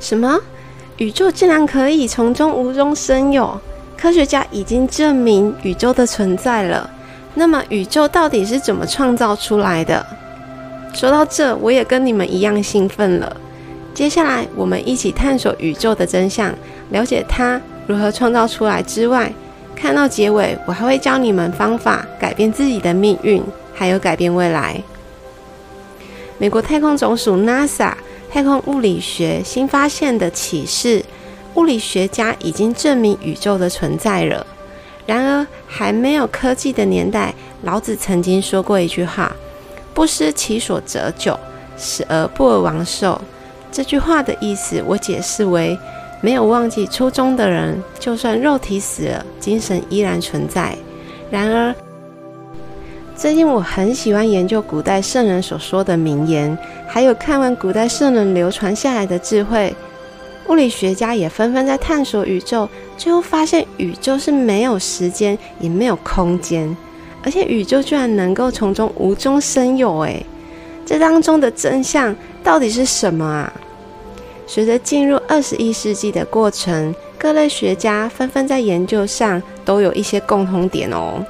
什么？宇宙竟然可以从中无中生有？科学家已经证明宇宙的存在了。那么，宇宙到底是怎么创造出来的？说到这，我也跟你们一样兴奋了。接下来，我们一起探索宇宙的真相，了解它如何创造出来之外，看到结尾，我还会教你们方法改变自己的命运，还有改变未来。美国太空总署 NASA 太空物理学新发现的启示，物理学家已经证明宇宙的存在了。然而，还没有科技的年代，老子曾经说过一句话。不失其所者久，死而不而亡寿。这句话的意思，我解释为：没有忘记初衷的人，就算肉体死了，精神依然存在。然而，最近我很喜欢研究古代圣人所说的名言，还有看完古代圣人流传下来的智慧。物理学家也纷纷在探索宇宙，最后发现宇宙是没有时间，也没有空间。而且宇宙居然能够从中无中生有，诶，这当中的真相到底是什么啊？随着进入二十一世纪的过程，各类学家纷纷在研究上都有一些共同点哦。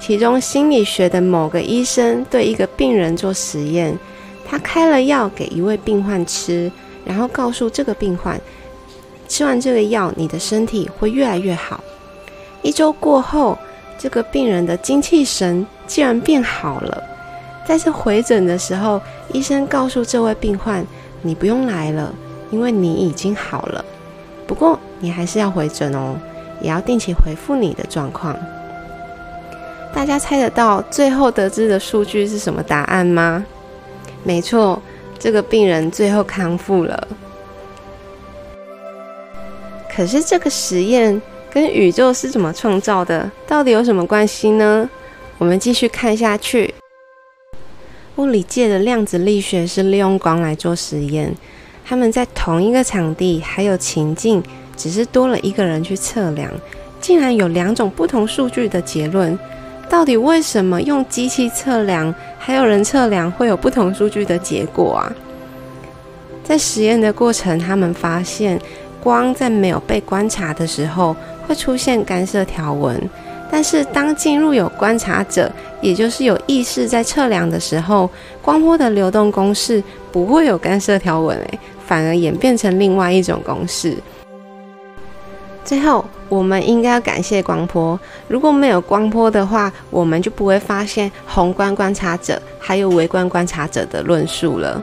其中，心理学的某个医生对一个病人做实验，他开了药给一位病患吃，然后告诉这个病患，吃完这个药，你的身体会越来越好。一周过后。这个病人的精气神竟然变好了。在这回诊的时候，医生告诉这位病患：“你不用来了，因为你已经好了。不过你还是要回诊哦，也要定期回复你的状况。”大家猜得到最后得知的数据是什么答案吗？没错，这个病人最后康复了。可是这个实验。跟宇宙是怎么创造的，到底有什么关系呢？我们继续看下去。物理界的量子力学是利用光来做实验，他们在同一个场地还有情境，只是多了一个人去测量，竟然有两种不同数据的结论。到底为什么用机器测量还有人测量会有不同数据的结果啊？在实验的过程，他们发现光在没有被观察的时候。会出现干涉条纹，但是当进入有观察者，也就是有意识在测量的时候，光波的流动公式不会有干涉条纹，诶，反而演变成另外一种公式。最后，我们应该要感谢光波，如果没有光波的话，我们就不会发现宏观观察者还有微观观察者的论述了。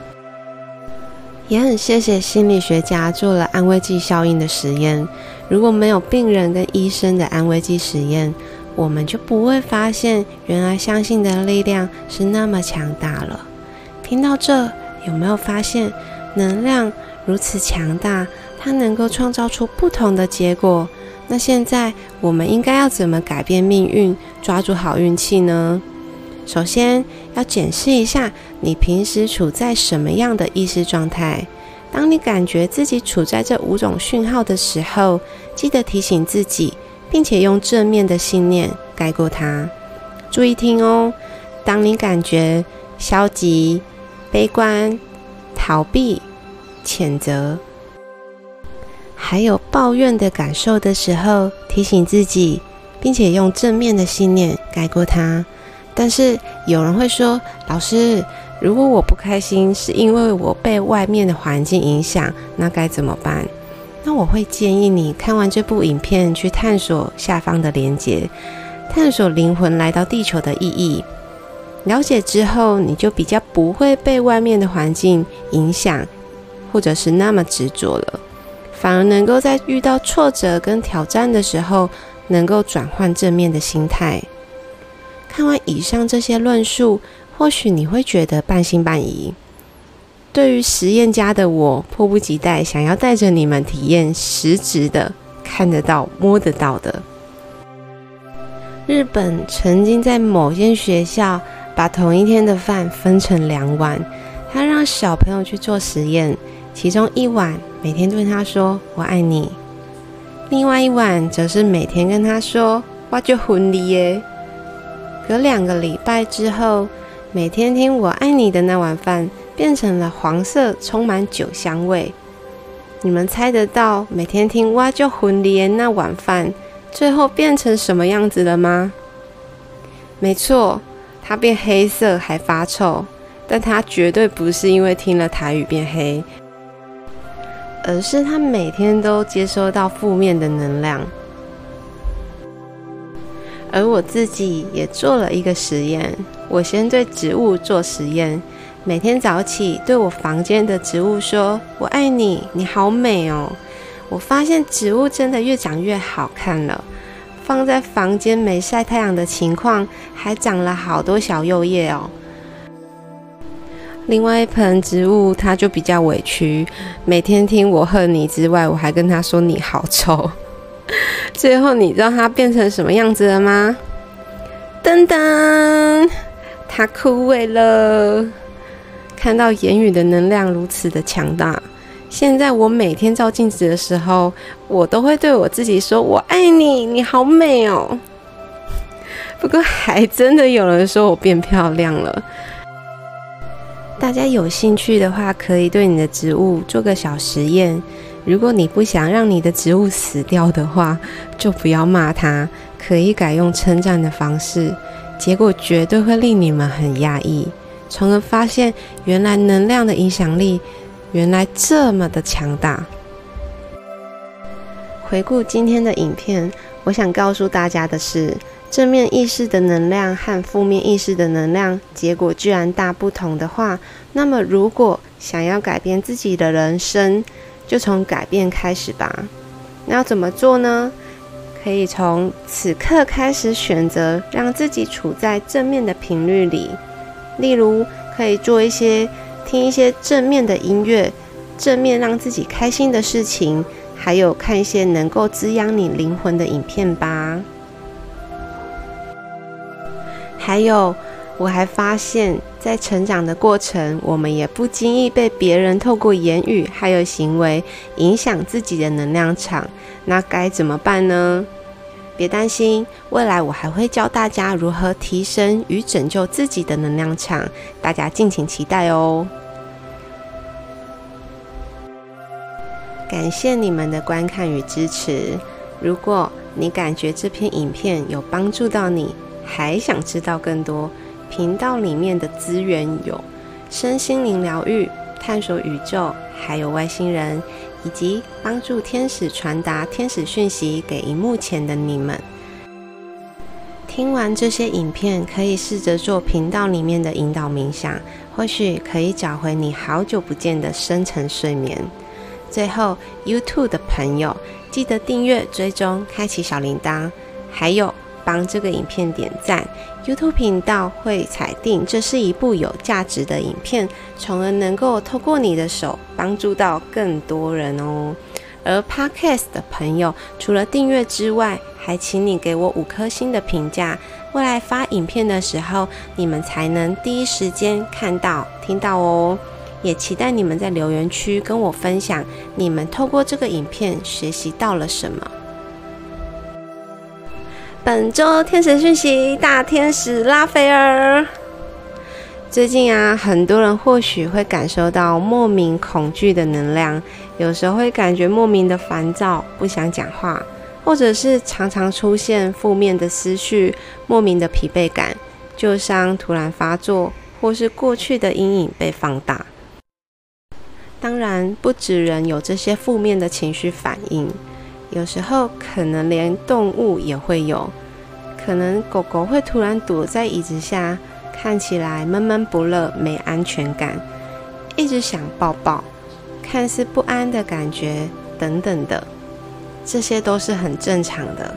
也很谢谢心理学家做了安慰剂效应的实验。如果没有病人跟医生的安慰剂实验，我们就不会发现原来相信的力量是那么强大了。听到这，有没有发现能量如此强大，它能够创造出不同的结果？那现在我们应该要怎么改变命运，抓住好运气呢？首先要检视一下你平时处在什么样的意识状态。当你感觉自己处在这五种讯号的时候，记得提醒自己，并且用正面的信念盖过它。注意听哦，当你感觉消极、悲观、逃避、谴责，还有抱怨的感受的时候，提醒自己，并且用正面的信念盖过它。但是有人会说，老师。如果我不开心是因为我被外面的环境影响，那该怎么办？那我会建议你看完这部影片去探索下方的连接，探索灵魂来到地球的意义。了解之后，你就比较不会被外面的环境影响，或者是那么执着了，反而能够在遇到挫折跟挑战的时候，能够转换正面的心态。看完以上这些论述。或许你会觉得半信半疑。对于实验家的我，迫不及待想要带着你们体验实质的、看得到、摸得到的。日本曾经在某间学校把同一天的饭分成两碗，他让小朋友去做实验，其中一碗每天对他说“我爱你”，另外一碗则是每天跟他说“我就婚礼耶”。隔两个礼拜之后。每天听我爱你的那碗饭变成了黄色，充满酒香味。你们猜得到每天听哇就婚礼那碗饭最后变成什么样子了吗？没错，它变黑色还发臭，但它绝对不是因为听了台语变黑，而是他每天都接收到负面的能量。而我自己也做了一个实验，我先对植物做实验，每天早起对我房间的植物说：“我爱你，你好美哦。”我发现植物真的越长越好看了。放在房间没晒太阳的情况，还长了好多小幼叶哦。另外一盆植物，它就比较委屈，每天听我恨你之外，我还跟他说你好丑。最后，你知道它变成什么样子了吗？噔噔，它枯萎了。看到言语的能量如此的强大，现在我每天照镜子的时候，我都会对我自己说：“我爱你，你好美哦。”不过，还真的有人说我变漂亮了。大家有兴趣的话，可以对你的植物做个小实验。如果你不想让你的植物死掉的话，就不要骂它，可以改用称赞的方式，结果绝对会令你们很压抑，从而发现原来能量的影响力原来这么的强大。回顾今天的影片，我想告诉大家的是，正面意识的能量和负面意识的能量结果居然大不同的话，那么如果想要改变自己的人生，就从改变开始吧。那要怎么做呢？可以从此刻开始选择，让自己处在正面的频率里。例如，可以做一些听一些正面的音乐，正面让自己开心的事情，还有看一些能够滋养你灵魂的影片吧。还有。我还发现，在成长的过程，我们也不经意被别人透过言语还有行为影响自己的能量场。那该怎么办呢？别担心，未来我还会教大家如何提升与拯救自己的能量场，大家敬请期待哦。感谢你们的观看与支持。如果你感觉这篇影片有帮助到你，还想知道更多。频道里面的资源有身心灵疗愈、探索宇宙，还有外星人，以及帮助天使传达天使讯息给荧幕前的你们。听完这些影片，可以试着做频道里面的引导冥想，或许可以找回你好久不见的深层睡眠。最后，YouTube 的朋友记得订阅、追踪、开启小铃铛，还有。帮这个影片点赞，YouTube 频道会裁定这是一部有价值的影片，从而能够透过你的手帮助到更多人哦。而 Podcast 的朋友，除了订阅之外，还请你给我五颗星的评价，未来发影片的时候，你们才能第一时间看到、听到哦。也期待你们在留言区跟我分享，你们透过这个影片学习到了什么。本周天使讯息，大天使拉斐尔。最近啊，很多人或许会感受到莫名恐惧的能量，有时候会感觉莫名的烦躁，不想讲话，或者是常常出现负面的思绪，莫名的疲惫感，旧伤突然发作，或是过去的阴影被放大。当然，不止人有这些负面的情绪反应。有时候可能连动物也会有，可能狗狗会突然躲在椅子下，看起来闷闷不乐、没安全感，一直想抱抱，看似不安的感觉等等的，这些都是很正常的。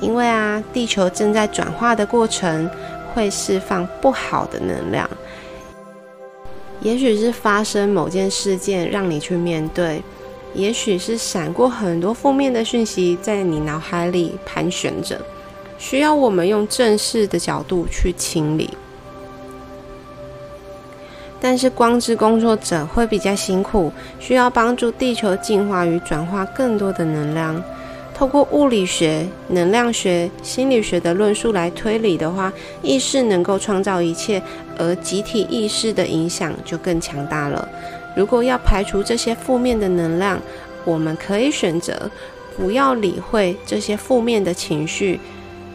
因为啊，地球正在转化的过程，会释放不好的能量，也许是发生某件事件让你去面对。也许是闪过很多负面的讯息在你脑海里盘旋着，需要我们用正视的角度去清理。但是光之工作者会比较辛苦，需要帮助地球净化与转化更多的能量。透过物理学、能量学、心理学的论述来推理的话，意识能够创造一切，而集体意识的影响就更强大了。如果要排除这些负面的能量，我们可以选择不要理会这些负面的情绪，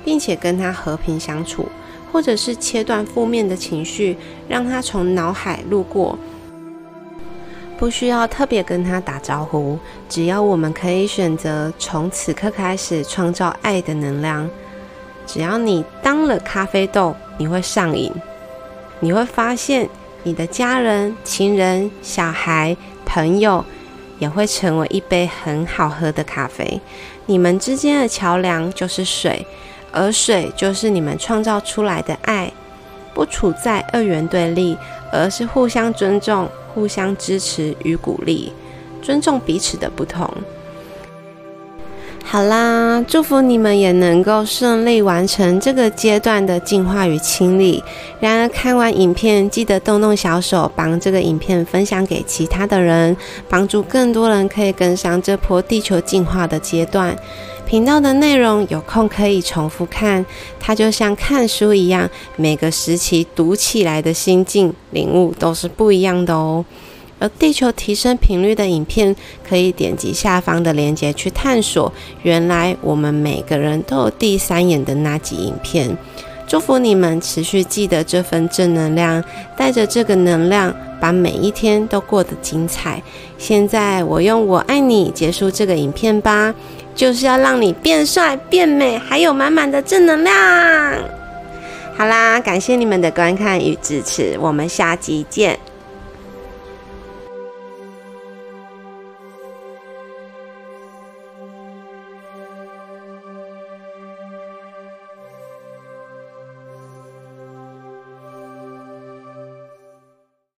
并且跟他和平相处，或者是切断负面的情绪，让他从脑海路过。不需要特别跟他打招呼，只要我们可以选择从此刻开始创造爱的能量。只要你当了咖啡豆，你会上瘾，你会发现你的家人、情人、小孩、朋友也会成为一杯很好喝的咖啡。你们之间的桥梁就是水，而水就是你们创造出来的爱，不处在二元对立，而是互相尊重。互相支持与鼓励，尊重彼此的不同。好啦，祝福你们也能够顺利完成这个阶段的进化与清理。然而，看完影片记得动动小手，帮这个影片分享给其他的人，帮助更多人可以跟上这波地球进化的阶段。频道的内容有空可以重复看，它就像看书一样，每个时期读起来的心境领悟都是不一样的哦。地球提升频率的影片，可以点击下方的链接去探索。原来我们每个人都有第三眼的那集影片。祝福你们持续记得这份正能量，带着这个能量，把每一天都过得精彩。现在我用“我爱你”结束这个影片吧。就是要让你变帅、变美，还有满满的正能量。好啦，感谢你们的观看与支持，我们下集见。